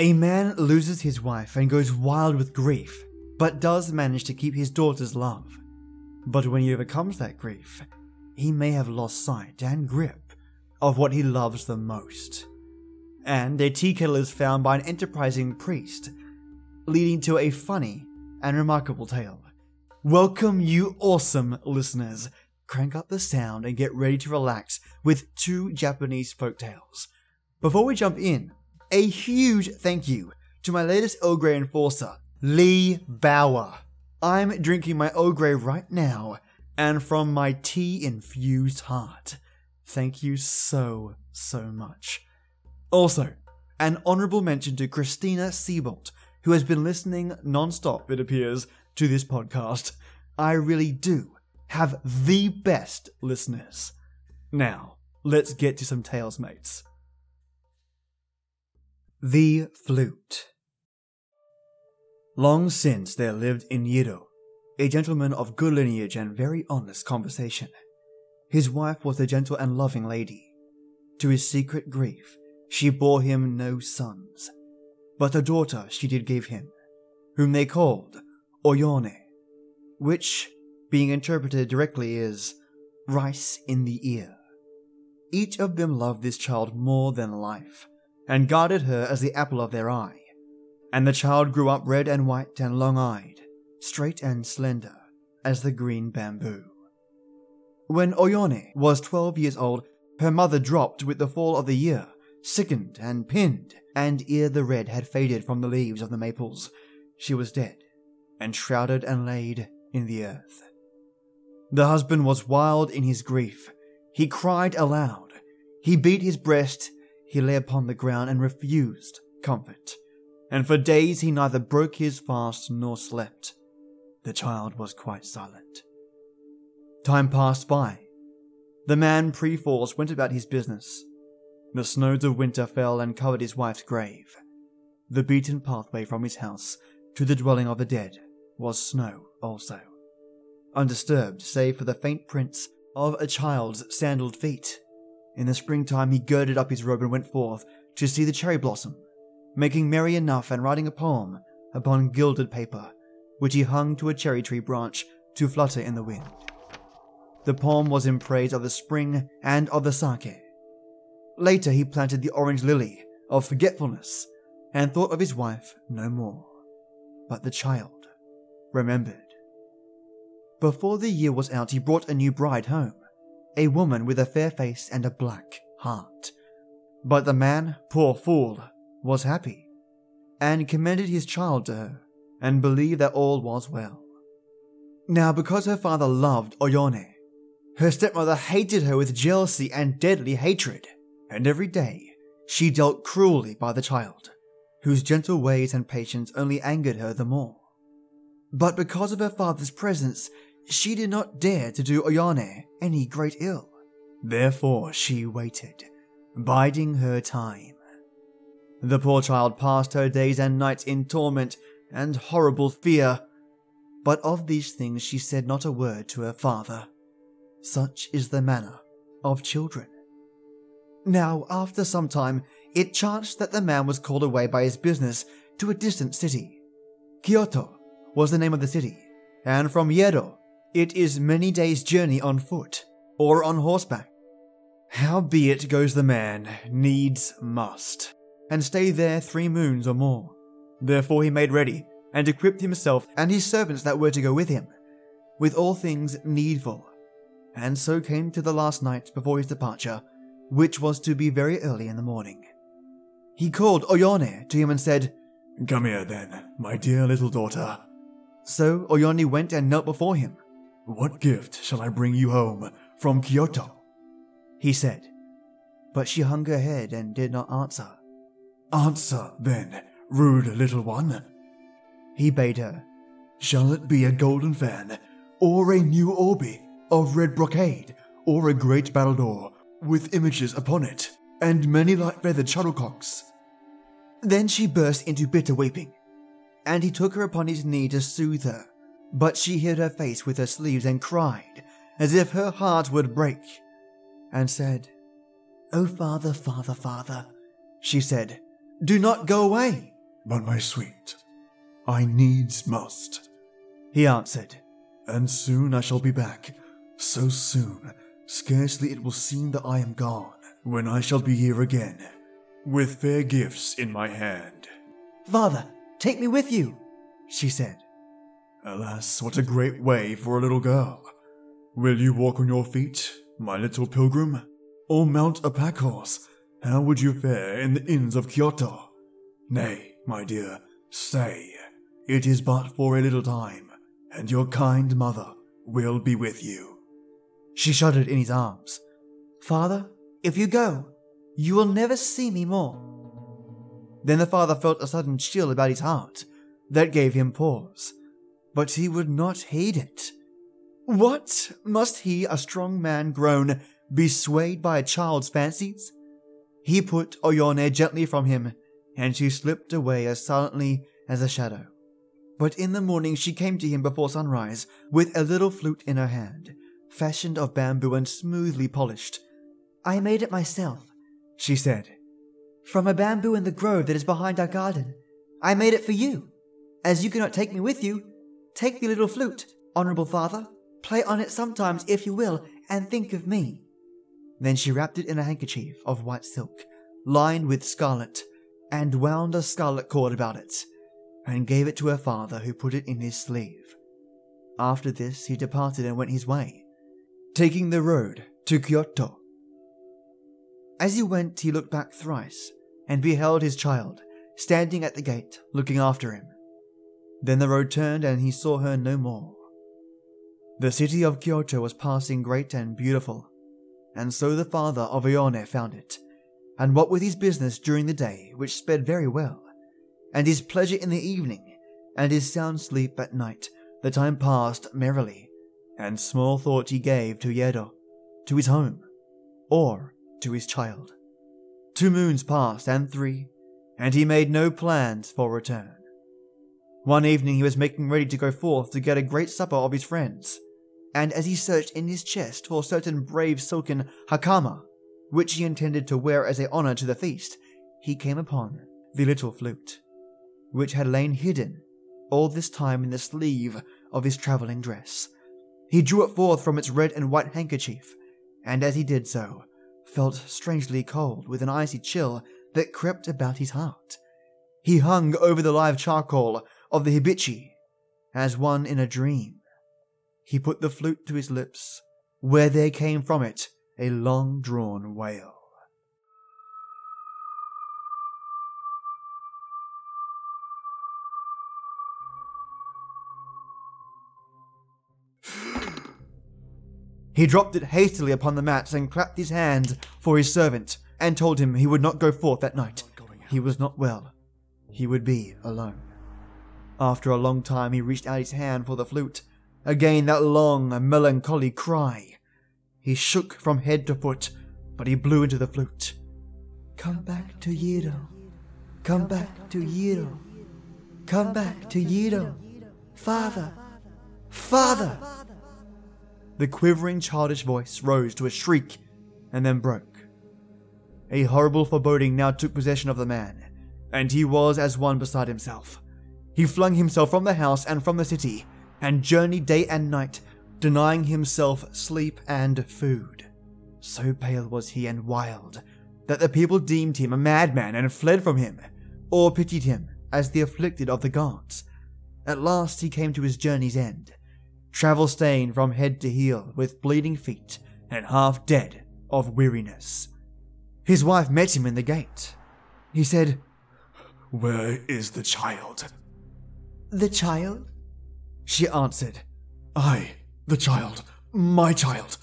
A man loses his wife and goes wild with grief, but does manage to keep his daughter's love. But when he overcomes that grief, he may have lost sight and grip of what he loves the most. And a tea kettle is found by an enterprising priest, leading to a funny and remarkable tale. Welcome, you awesome listeners. Crank up the sound and get ready to relax with two Japanese folk tales. Before we jump in, a huge thank you to my latest Earl Grey enforcer, Lee Bower. I'm drinking my Earl Grey right now, and from my tea infused heart. Thank you so, so much. Also, an honorable mention to Christina Seabolt, who has been listening non-stop, it appears, to this podcast. I really do have the best listeners. Now, let's get to some tales, mates. The Flute Long since there lived in Yedo a gentleman of good lineage and very honest conversation. His wife was a gentle and loving lady. To his secret grief, she bore him no sons, but a daughter she did give him, whom they called Oyone, which, being interpreted directly, is rice in the ear. Each of them loved this child more than life, and guarded her as the apple of their eye. And the child grew up red and white and long eyed, straight and slender as the green bamboo. When Oyone was twelve years old, her mother dropped with the fall of the year, sickened and pinned, and ere the red had faded from the leaves of the maples, she was dead, and shrouded and laid in the earth. The husband was wild in his grief. He cried aloud. He beat his breast. He lay upon the ground and refused comfort. And for days he neither broke his fast nor slept. The child was quite silent. Time passed by. The man pre-force went about his business. The snows of winter fell and covered his wife's grave. The beaten pathway from his house to the dwelling of the dead was snow also, undisturbed save for the faint prints of a child's sandaled feet. In the springtime, he girded up his robe and went forth to see the cherry blossom, making merry enough and writing a poem upon gilded paper which he hung to a cherry tree branch to flutter in the wind. The poem was in praise of the spring and of the sake. Later, he planted the orange lily of forgetfulness and thought of his wife no more. But the child remembered. Before the year was out, he brought a new bride home, a woman with a fair face and a black heart. But the man, poor fool, was happy and commended his child to her and believed that all was well. Now, because her father loved Oyone, her stepmother hated her with jealousy and deadly hatred, and every day she dealt cruelly by the child, whose gentle ways and patience only angered her the more. But because of her father's presence, she did not dare to do Oyone any great ill. Therefore she waited, biding her time. The poor child passed her days and nights in torment and horrible fear. But of these things she said not a word to her father. Such is the manner of children. Now, after some time, it chanced that the man was called away by his business to a distant city. Kyoto was the name of the city, and from Yedo it is many days' journey on foot or on horseback. Howbeit goes the man, needs must, and stay there three moons or more. Therefore he made ready, and equipped himself and his servants that were to go with him, with all things needful, and so came to the last night before his departure, which was to be very early in the morning. He called Oyone to him and said, Come here then, my dear little daughter. So Oyone went and knelt before him. What gift shall I bring you home from Kyoto? He said, but she hung her head and did not answer. Answer, then, rude little one. He bade her. Shall it be a golden fan, or a new obi of red brocade, or a great battledore with images upon it, and many light feathered shuttlecocks? Then she burst into bitter weeping, and he took her upon his knee to soothe her, but she hid her face with her sleeves and cried as if her heart would break, and said, Oh, father, father, father, she said, do not go away. But my sweet, I needs must. He answered. And soon I shall be back. So soon, scarcely it will seem that I am gone, when I shall be here again, with fair gifts in my hand. Father, take me with you, she said. Alas, what a great way for a little girl. Will you walk on your feet, my little pilgrim? Or mount a pack horse? How would you fare in the inns of Kyoto? Nay, my dear, stay. It is but for a little time, and your kind mother will be with you. She shuddered in his arms. Father, if you go, you will never see me more. Then the father felt a sudden chill about his heart that gave him pause, but he would not heed it. What must he, a strong man grown, be swayed by a child's fancies? He put Oyone gently from him, and she slipped away as silently as a shadow. But in the morning she came to him before sunrise, with a little flute in her hand, fashioned of bamboo and smoothly polished. I made it myself, she said, from a bamboo in the grove that is behind our garden. I made it for you. As you cannot take me with you, take the little flute, honourable father. Play on it sometimes if you will, and think of me. Then she wrapped it in a handkerchief of white silk, lined with scarlet, and wound a scarlet cord about it, and gave it to her father, who put it in his sleeve. After this, he departed and went his way, taking the road to Kyoto. As he went, he looked back thrice, and beheld his child, standing at the gate, looking after him. Then the road turned, and he saw her no more. The city of Kyoto was passing great and beautiful, and so the father of Oyone found it, and what with his business during the day, which sped very well, and his pleasure in the evening, and his sound sleep at night, the time passed merrily, and small thought he gave to Yedo, to his home, or to his child. Two moons passed, and three, and he made no plans for return. One evening he was making ready to go forth to get a great supper of his friends, and as he searched in his chest for a certain brave silken hakama, which he intended to wear as a honor to the feast, he came upon the little flute, which had lain hidden all this time in the sleeve of his traveling dress. He drew it forth from its red and white handkerchief, and as he did so, felt strangely cold with an icy chill that crept about his heart. He hung over the live charcoal of the hibachi as one in a dream. He put the flute to his lips, where there came from it a long drawn wail. He dropped it hastily upon the mats and clapped his hands for his servant, and told him he would not go forth that night. He was not well. He would be alone. After a long time, he reached out his hand for the flute. Again that long, melancholy cry. He shook from head to foot, but he blew into the flute. Come back to Yedo. Come back to Yedo. Come back to Yedo. Father. Father. The quivering childish voice rose to a shriek and then broke. A horrible foreboding now took possession of the man, and he was as one beside himself. He flung himself from the house and from the city, and journeyed day and night, denying himself sleep and food. So pale was he and wild that the people deemed him a madman and fled from him, or pitied him as the afflicted of the gods. At last he came to his journey's end, travel stained from head to heel, with bleeding feet, and half dead of weariness. His wife met him in the gate. He said, Where is the child? The child? She answered, I, the child, my child.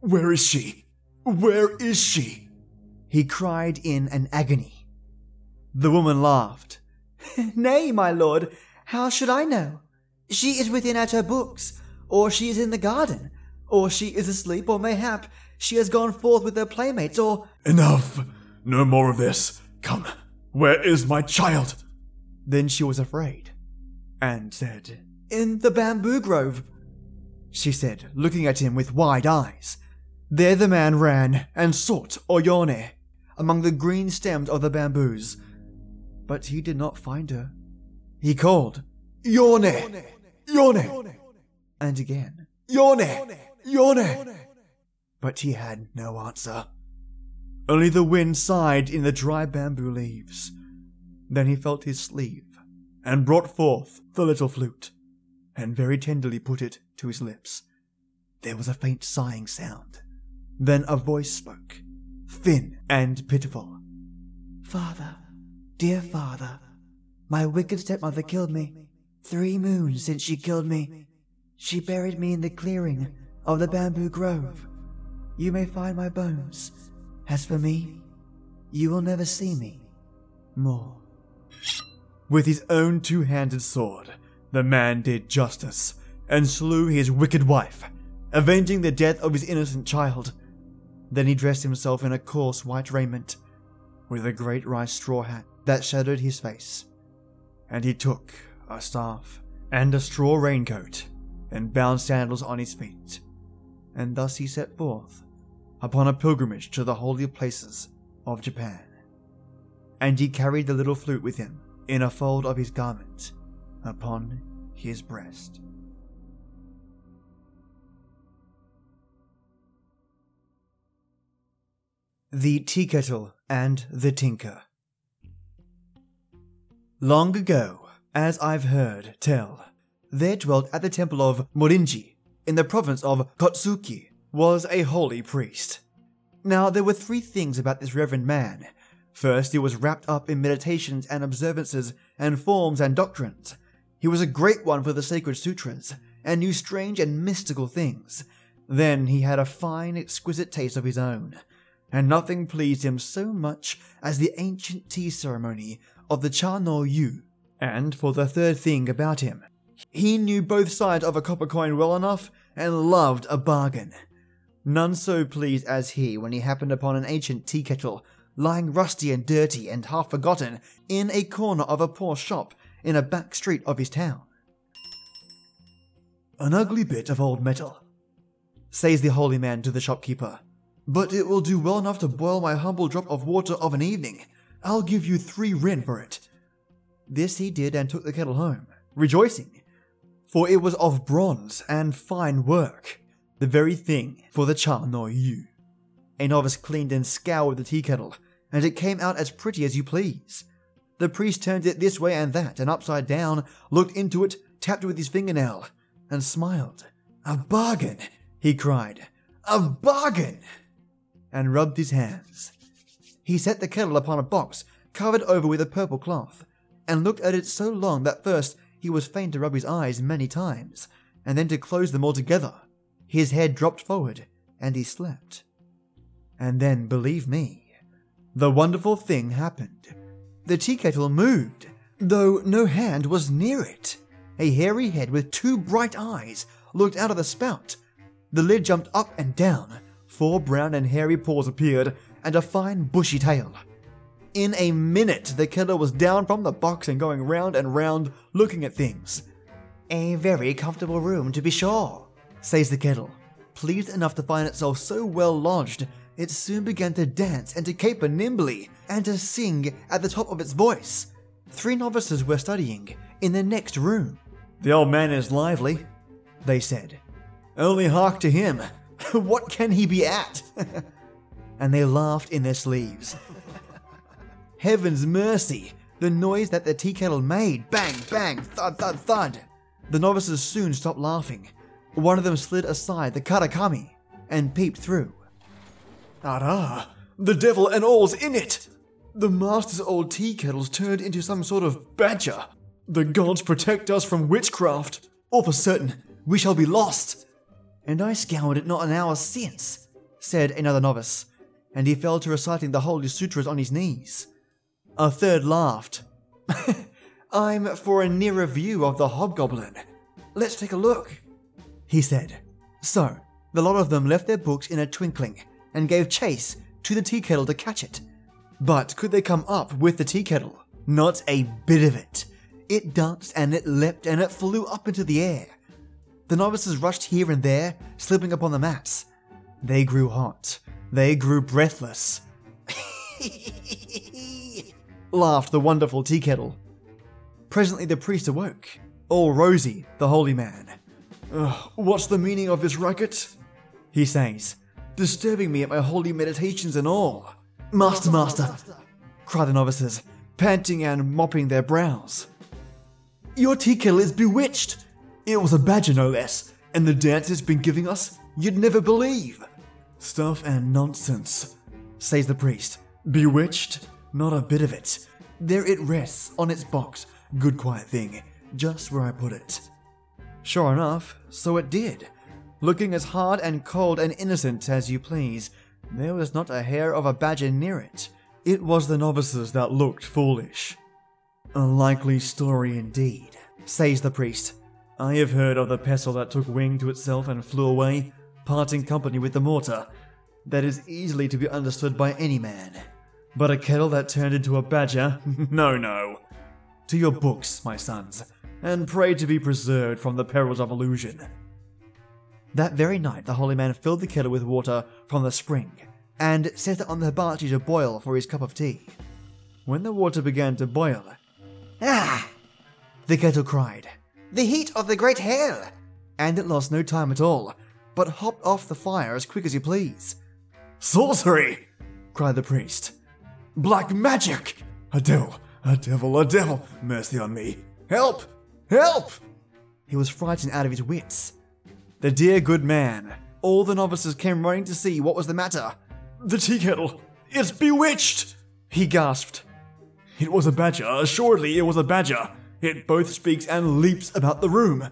Where is she? Where is she? He cried in an agony. The woman laughed. Nay, my lord, how should I know? She is within at her books, or she is in the garden, or she is asleep, or mayhap she has gone forth with her playmates, or. Enough! No more of this. Come, where is my child? Then she was afraid, and said, In the bamboo grove. She said, looking at him with wide eyes. There the man ran and sought Oyone among the green stems of the bamboos. but he did not find her. He called, Yone! Yone! And again, Yone! Yone! But he had no answer. Only the wind sighed in the dry bamboo leaves. Then he felt his sleeve and brought forth the little flute and very tenderly put it to his lips. There was a faint sighing sound. Then a voice spoke, thin and pitiful. Father, dear father, my wicked stepmother killed me. Three moons since she killed me. She buried me in the clearing of the bamboo grove. You may find my bones. As for me, you will never see me more. With his own two handed sword, the man did justice and slew his wicked wife, avenging the death of his innocent child. Then he dressed himself in a coarse white raiment, with a great rice straw hat that shadowed his face. And he took a staff and a straw raincoat and bound sandals on his feet. And thus he set forth upon a pilgrimage to the holy places of Japan. And he carried the little flute with him in a fold of his garment upon his breast. The Tea Kettle and the Tinker. Long ago, as I've heard tell, there dwelt at the temple of Morinji, in the province of Kotsuki, was a holy priest. Now, there were three things about this reverend man. First, he was wrapped up in meditations and observances and forms and doctrines. He was a great one for the sacred sutras, and knew strange and mystical things. Then he had a fine, exquisite taste of his own, and nothing pleased him so much as the ancient tea ceremony of the Cha no Yu. And for the third thing about him, he knew both sides of a copper coin well enough and loved a bargain. None so pleased as he when he happened upon an ancient tea kettle lying rusty and dirty and half forgotten in a corner of a poor shop in a back street of his town. An ugly bit of old metal, says the holy man to the shopkeeper, but it will do well enough to boil my humble drop of water of an evening. I'll give you three rin for it. This he did and took the kettle home, rejoicing, for it was of bronze and fine work, the very thing for the Cha no Yu. A novice cleaned and scoured the tea kettle, and it came out as pretty as you please. The priest turned it this way and that, and upside down, looked into it, tapped it with his fingernail, and smiled. A bargain, he cried. A bargain! And rubbed his hands. He set the kettle upon a box covered over with a purple cloth, and looked at it so long that first he was fain to rub his eyes many times, and then to close them altogether. His head dropped forward, and he slept. And then, believe me, the wonderful thing happened. The tea kettle moved, though no hand was near it. A hairy head with two bright eyes looked out of the spout. The lid jumped up and down. Four brown and hairy paws appeared, and a fine bushy tail. In a minute, the kettle was down from the box and going round and round, looking at things. A very comfortable room, to be sure, says the kettle, pleased enough to find itself so well lodged it soon began to dance and to caper nimbly and to sing at the top of its voice. Three novices were studying in the next room. The old man is lively, they said. Only hark to him. what can he be at? and they laughed in their sleeves. Heaven's mercy! The noise that the tea kettle made bang, bang, thud, thud, thud. The novices soon stopped laughing. One of them slid aside the karakami and peeped through. Ara! The devil and all's in it! The master's old tea kettle's turned into some sort of badger. The gods protect us from witchcraft, or for certain, we shall be lost. And I scoured it not an hour since, said another novice, and he fell to reciting the Holy Sutras on his knees. A third laughed. I'm for a nearer view of the hobgoblin. Let's take a look, he said. So, the lot of them left their books in a twinkling and gave chase to the tea kettle to catch it. But could they come up with the tea kettle? Not a bit of it. It danced and it leapt and it flew up into the air. The novices rushed here and there, slipping upon the mats. They grew hot. They grew breathless. laughed the wonderful tea kettle. Presently the priest awoke, all rosy, the holy man. what's the meaning of this racket? He says, disturbing me at my holy meditations and all. Master, master, cried the novices, panting and mopping their brows. Your tea kettle is bewitched. It was a badger, no less, and the dance it's been giving us, you'd never believe. Stuff and nonsense, says the priest. Bewitched? Not a bit of it. There it rests on its box, good quiet thing, just where I put it. Sure enough, so it did. Looking as hard and cold and innocent as you please, there was not a hair of a badger near it. It was the novices that looked foolish. A likely story indeed, says the priest. I have heard of the pestle that took wing to itself and flew away, parting company with the mortar. That is easily to be understood by any man. But a kettle that turned into a badger? no, no. To your books, my sons, and pray to be preserved from the perils of illusion. That very night, the holy man filled the kettle with water from the spring and set it on the hibachi to boil for his cup of tea. When the water began to boil, Ah! The kettle cried, The heat of the great hell! And it lost no time at all, but hopped off the fire as quick as you please. Sorcery! cried the priest. Black magic! A devil, a devil, a devil! Mercy on me! Help! Help! He was frightened out of his wits. The dear good man. All the novices came running to see what was the matter. The tea kettle! It's bewitched! He gasped. It was a badger, assuredly it was a badger. It both speaks and leaps about the room.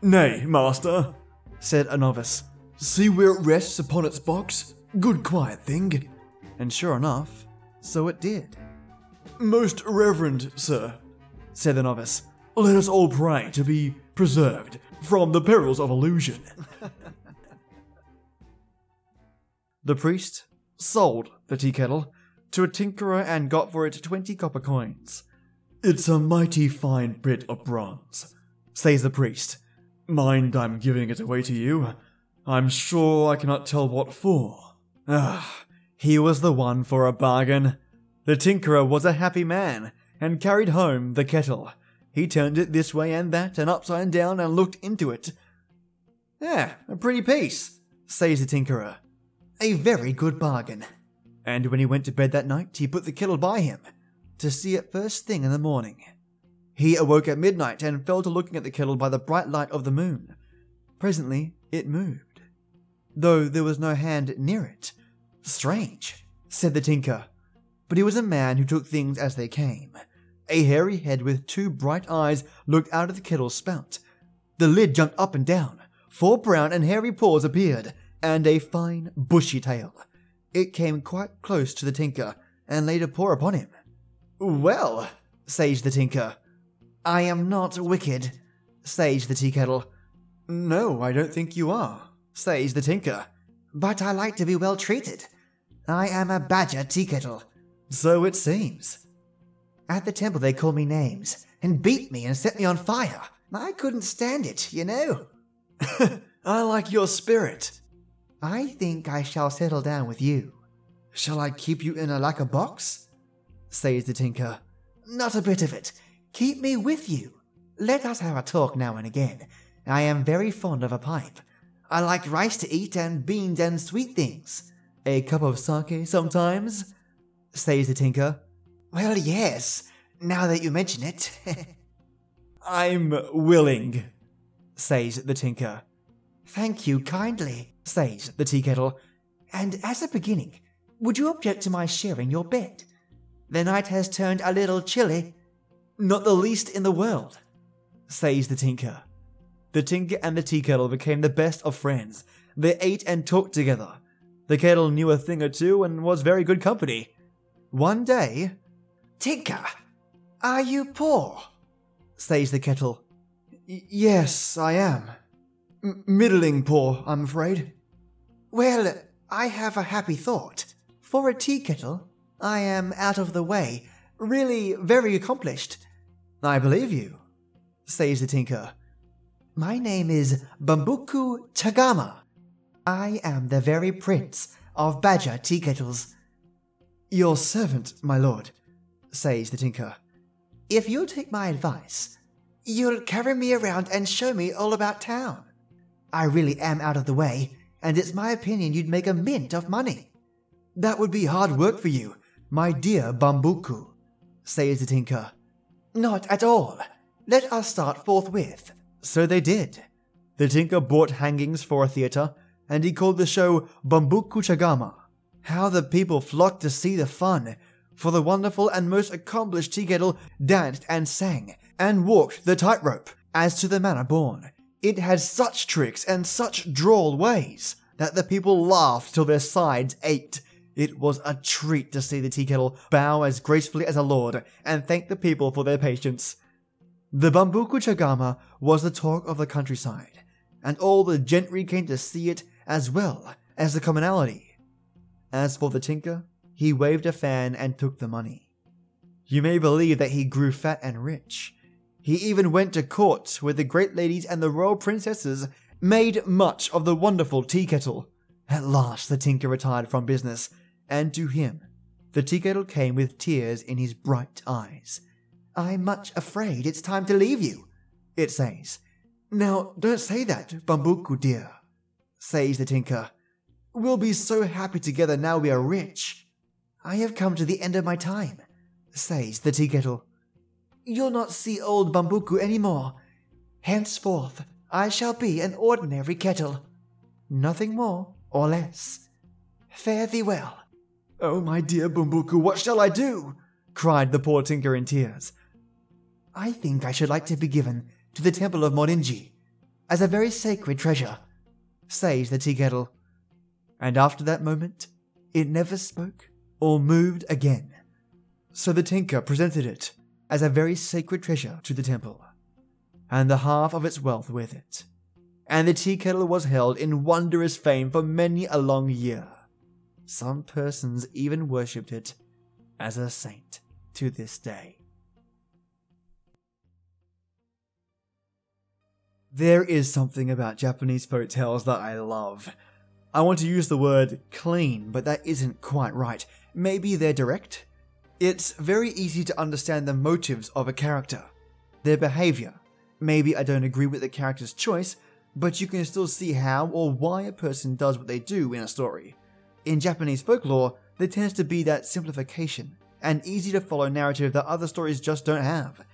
Nay, master, said a novice. See where it rests upon its box? Good quiet thing. And sure enough, so it did. Most reverend sir, said the novice, let us all pray to be preserved from the perils of illusion. the priest sold the tea kettle to a tinkerer and got for it twenty copper coins. It's a mighty fine bit of bronze, says the priest. Mind I'm giving it away to you. I'm sure I cannot tell what for. Ah, he was the one for a bargain. The tinkerer was a happy man, and carried home the kettle. He turned it this way and that, and upside down, and looked into it. Ah, a pretty piece, says the tinkerer. A very good bargain. And when he went to bed that night, he put the kettle by him to see it first thing in the morning. He awoke at midnight and fell to looking at the kettle by the bright light of the moon. Presently, it moved, though there was no hand near it. Strange, said the tinker. But he was a man who took things as they came. A hairy head with two bright eyes looked out of the kettle's spout. The lid jumped up and down. Four brown and hairy paws appeared, and a fine, bushy tail. It came quite close to the tinker and laid a paw upon him. Well, says the tinker. I am not wicked, says the tea kettle. No, I don't think you are, says the tinker. But I like to be well treated. I am a badger tea kettle. So it seems. At the temple they called me names and beat me and set me on fire. I couldn't stand it, you know. I like your spirit, I think I shall settle down with you. Shall I keep you in a lacquer box? says the tinker. Not a bit of it. Keep me with you. Let us have a talk now and again. I am very fond of a pipe. I like rice to eat and beans and sweet things. A cup of sake sometimes, says the tinker. Well, yes, now that you mention it. I'm willing, says the tinker. Thank you kindly, says the tea kettle. And as a beginning, would you object to my sharing your bed? The night has turned a little chilly. Not the least in the world, says the tinker. The tinker and the tea kettle became the best of friends. They ate and talked together. The kettle knew a thing or two and was very good company. One day, Tinker, are you poor? says the kettle. yes, I am. M- middling poor, I'm afraid. Well, I have a happy thought. For a tea kettle, I am out of the way, really very accomplished. I believe you, says the tinker. My name is Bambuku Chagama. I am the very prince of Badger tea kettles. Your servant, my lord, says the Tinker. If you'll take my advice, you'll carry me around and show me all about town. I really am out of the way, and it's my opinion you'd make a mint of money. That would be hard work for you, my dear Bambuku, says the Tinker. Not at all. Let us start forthwith. So they did. The Tinker bought hangings for a theatre, and he called the show Bambuku Chagama. How the people flocked to see the fun, for the wonderful and most accomplished tea kettle danced and sang, and walked the tightrope, as to the manner born. It had such tricks and such droll ways that the people laughed till their sides ached. It was a treat to see the teakettle bow as gracefully as a lord and thank the people for their patience. The Bambuku Chagama was the talk of the countryside, and all the gentry came to see it as well as the commonality. As for the tinker, he waved a fan and took the money. You may believe that he grew fat and rich. He even went to court where the great ladies and the royal princesses made much of the wonderful tea kettle. At last the tinker retired from business, and to him the tea kettle came with tears in his bright eyes. I'm much afraid it's time to leave you, it says. Now, don't say that, Bambuku dear, says the tinker. We'll be so happy together now we are rich. I have come to the end of my time, says the tea kettle. You'll not see old Bambuku any more. Henceforth, I shall be an ordinary kettle. Nothing more or less. Fare thee well. Oh, my dear Bambuku, what shall I do? cried the poor tinker in tears. I think I should like to be given to the temple of Morinji as a very sacred treasure, says the tea kettle. And after that moment, it never spoke or moved again. So the tinker presented it as a very sacred treasure to the temple, and the half of its wealth with it. And the tea kettle was held in wondrous fame for many a long year. Some persons even worshipped it as a saint to this day. There is something about Japanese folk tales that I love. I want to use the word clean, but that isn't quite right. Maybe they're direct? It's very easy to understand the motives of a character, their behavior. Maybe I don't agree with the character's choice, but you can still see how or why a person does what they do in a story. In Japanese folklore, there tends to be that simplification, an easy to follow narrative that other stories just don't have,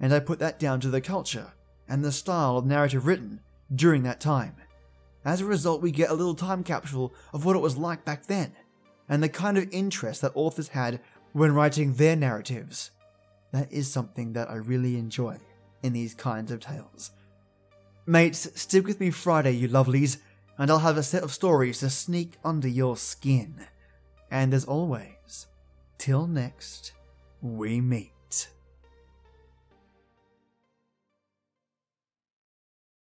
and I put that down to the culture and the style of narrative written during that time. As a result, we get a little time capsule of what it was like back then, and the kind of interest that authors had when writing their narratives. That is something that I really enjoy in these kinds of tales. Mates, stick with me Friday, you lovelies, and I'll have a set of stories to sneak under your skin. And as always, till next we meet.